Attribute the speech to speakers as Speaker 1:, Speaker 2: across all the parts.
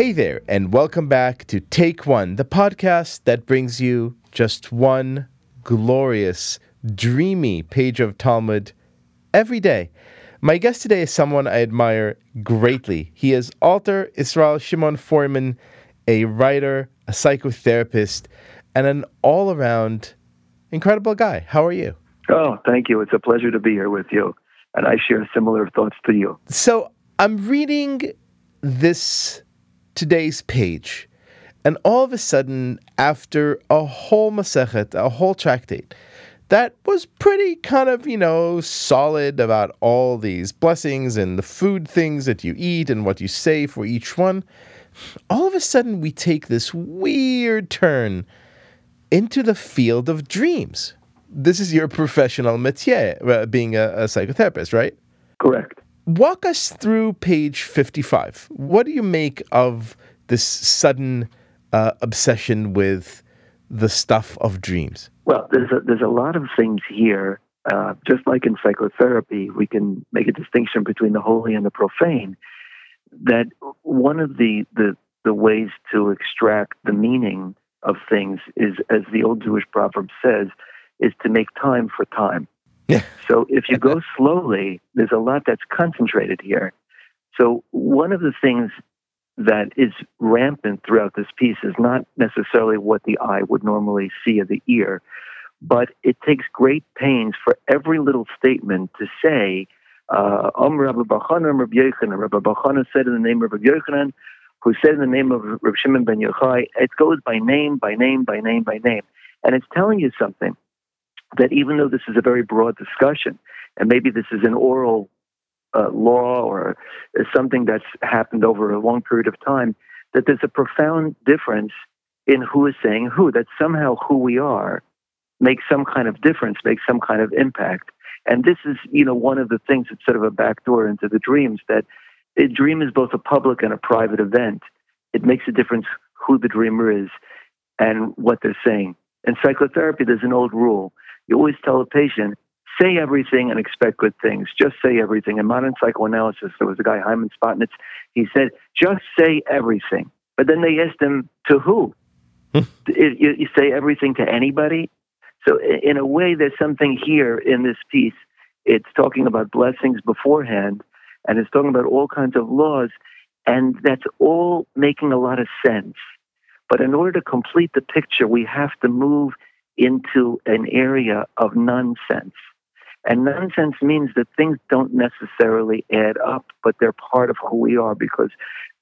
Speaker 1: Hey there, and welcome back to Take One, the podcast that brings you just one glorious, dreamy page of Talmud every day. My guest today is someone I admire greatly. He is Alter Yisrael Shimon Feuerman, a writer, a psychotherapist, and an all around incredible guy. How are you?
Speaker 2: Oh, thank you. It's a pleasure to be here with you. And I share similar thoughts to you.
Speaker 1: So I'm reading this today's page, and all of a sudden, after a whole Masechet, a whole tractate, that was pretty kind of, you know, solid about all these blessings and the food things that you eat and what you say for each one. All of a sudden, we take this weird turn into the field of dreams. This is your professional métier, uh, being a, a psychotherapist, right?
Speaker 2: Correct.
Speaker 1: Walk us through page 55. What do you make of this sudden uh, obsession with the stuff of dreams?
Speaker 2: Well, there's a, there's a lot of things here. Uh, just like in psychotherapy, we can make a distinction between the holy and the profane. That one of the, the, the ways to extract the meaning of things is, as the old Jewish proverb says, is to make time for time. So if you go slowly, there's a lot that's concentrated here. So one of the things that is rampant throughout this piece is not necessarily what the eye would normally see of the ear, but it takes great pains for every little statement to say, uh, Om Rabbi Bachanan, Rabbi Yochanan. Rabbi Bachanan said in the name of Rabbi Yochanan, who said in the name of Rabbi Shimon ben Yochai. It goes by name, by name, by name, by name. And it's telling you something that even though this is a very broad discussion, and maybe this is an oral uh, law or something that's happened over a long period of time, that there's a profound difference in who is saying who, that somehow who we are makes some kind of difference, makes some kind of impact. And this is, you know, one of the things that's sort of a backdoor into the dreams that a dream is both a public and a private event. It makes a difference who the dreamer is and what they're saying. In psychotherapy, there's an old rule. You always tell a patient, say everything and expect good things. Just say everything. In modern psychoanalysis, there was a guy, Hyman Spotnitz, he said, just say everything. But then they asked him, to who? Hmm. you, you say everything to anybody? So, in a way, there's something here in this piece. It's talking about blessings beforehand, and it's talking about all kinds of laws, and that's all making a lot of sense. But in order to complete the picture, we have to move into an area of nonsense. And nonsense means that things don't necessarily add up, but they're part of who we are because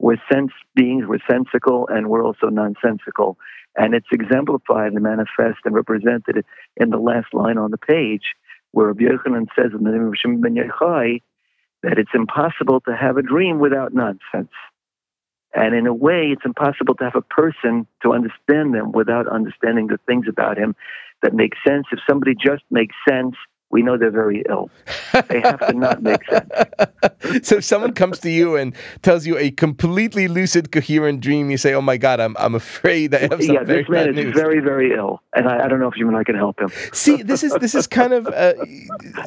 Speaker 2: we're sense beings, we're sensical, and we're also nonsensical. And it's exemplified and manifest and represented in the last line on the page, where Rabbi Yochanan says in the name of Shem ben Yochai that it's impossible to have a dream without nonsense. And in a way, it's impossible to have a person to understand them without understanding the things about him that make sense. If somebody just makes sense, we know they're very ill. They have to not make sense.
Speaker 1: so if someone comes to you and tells you a completely lucid, coherent dream, you say, "Oh my God, I'm I'm afraid I have some
Speaker 2: yeah,
Speaker 1: very
Speaker 2: this man is
Speaker 1: news."
Speaker 2: very very ill, and I, I don't know if you and I can help him.
Speaker 1: See, this is this is kind of uh,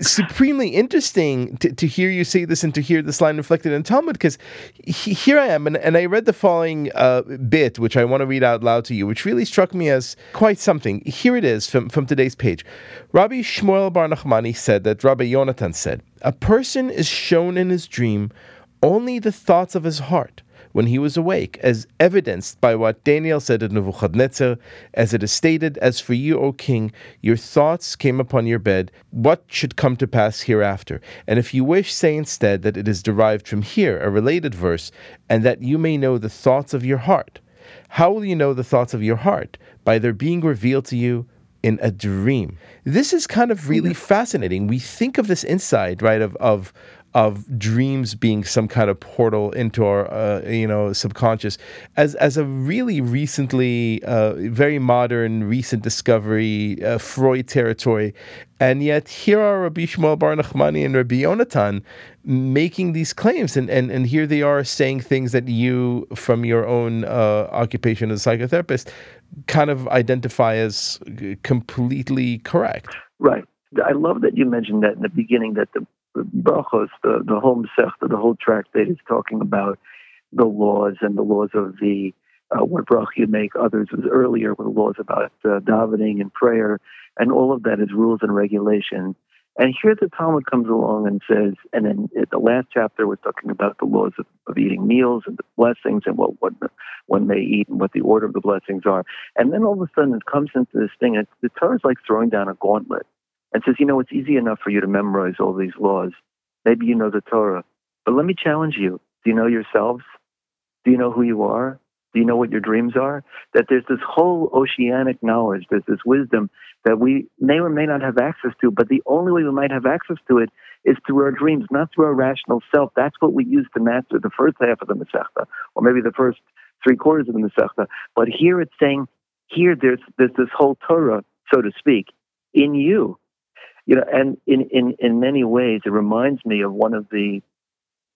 Speaker 1: supremely interesting to, to hear you say this and to hear this line reflected in Talmud because he, here I am and, and I read the following uh, bit which I want to read out loud to you, which really struck me as quite something. Here it is from from today's page. Rabbi Shmuel Bar Nachmani said that Rabbi Yonatan said, "A person is shown in his dream only the thoughts of his heart." when he was awake, as evidenced by what Daniel said to Nebuchadnezzar, as it is stated, As for you, O king, your thoughts came upon your bed, what should come to pass hereafter? And if you wish, say instead that it is derived from here, a related verse, and that you may know the thoughts of your heart. How will you know the thoughts of your heart? By their being revealed to you in a dream. This is kind of really mm-hmm. fascinating. We think of this insight, right, of of of dreams being some kind of portal into our uh, you know subconscious as as a really recently uh, very modern recent discovery uh, Freud territory and yet here are Rabbi Shmuel Bar Nachmani and Rabbi Yonatan making these claims and, and and here they are saying things that you from your own uh, occupation as a psychotherapist kind of identify as completely correct
Speaker 2: Right. I love that you mentioned that in the beginning that the brachos, the, the whole Masechta, the whole tractate is talking about the laws and the laws of the uh, what brach you make. Others was earlier with laws about uh, davening and prayer, and all of that is rules and regulations. And here the Talmud comes along and says, and then the last chapter was talking about the laws of, of eating meals and the blessings and what, what one may eat and what the order of the blessings are. And then all of a sudden it comes into this thing. And the Torah is like throwing down a gauntlet and says, you know, it's easy enough for you to memorize all these laws. Maybe you know the Torah, but let me challenge you. Do you know yourselves? Do you know who you are? Do you know what your dreams are? That there's this whole oceanic knowledge, there's this wisdom that we may or may not have access to, but the only way we might have access to it is through our dreams, not through our rational self. That's what we use to master the first half of the Masechta, or maybe the first three quarters of the Masechta. But here it's saying, here there's, there's this whole Torah, so to speak, in you. You know, and in, in, in many ways, it reminds me of one of the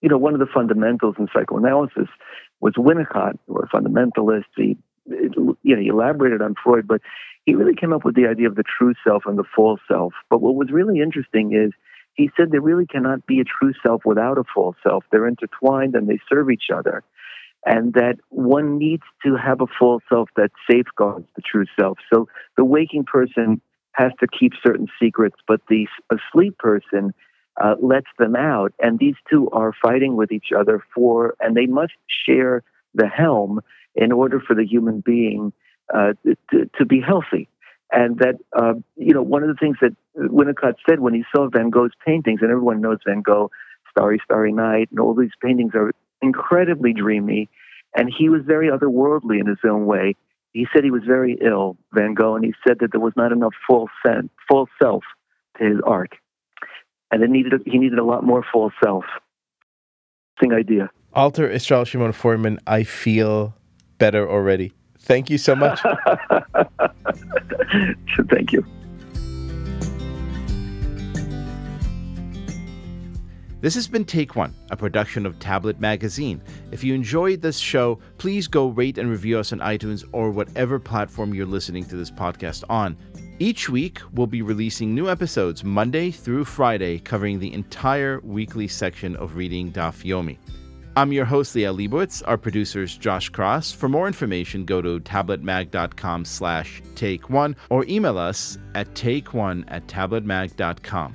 Speaker 2: you know, one of the fundamentals in psychoanalysis was Winnicott, or a fundamentalist. He, you know, he elaborated on Freud, but he really came up with the idea of the true self and the false self. But what was really interesting is he said there really cannot be a true self without a false self. They're intertwined and they serve each other. And that one needs to have a false self that safeguards the true self. So the waking person has to keep certain secrets, but the asleep person uh, lets them out. And these two are fighting with each other for, and they must share the helm in order for the human being uh, to, to be healthy. And that, uh, you know, one of the things that Winnicott said when he saw Van Gogh's paintings, and everyone knows Van Gogh, Starry, Starry Night, and all these paintings are incredibly dreamy. And he was very otherworldly in his own way. He said he was very ill, Van Gogh, and he said that there was not enough full, self to his art and it needed he needed a lot more full self. Thing idea.
Speaker 1: Alter Yisrael Shimon Feuerman, I feel better already. Thank you so much.
Speaker 2: Thank you.
Speaker 1: This has been Take One, a production of Tablet Magazine. If you enjoyed this show, please go rate and review us on iTunes or whatever platform you're listening to this podcast on. Each week, we'll be releasing new episodes Monday through Friday, covering the entire weekly section of Reading Daf Yomi. I'm your host, Liel Leibovitz. Our producer's Josh Cross. For more information, go to tabletmag.com slash take one or email us at take one at tabletmag.com.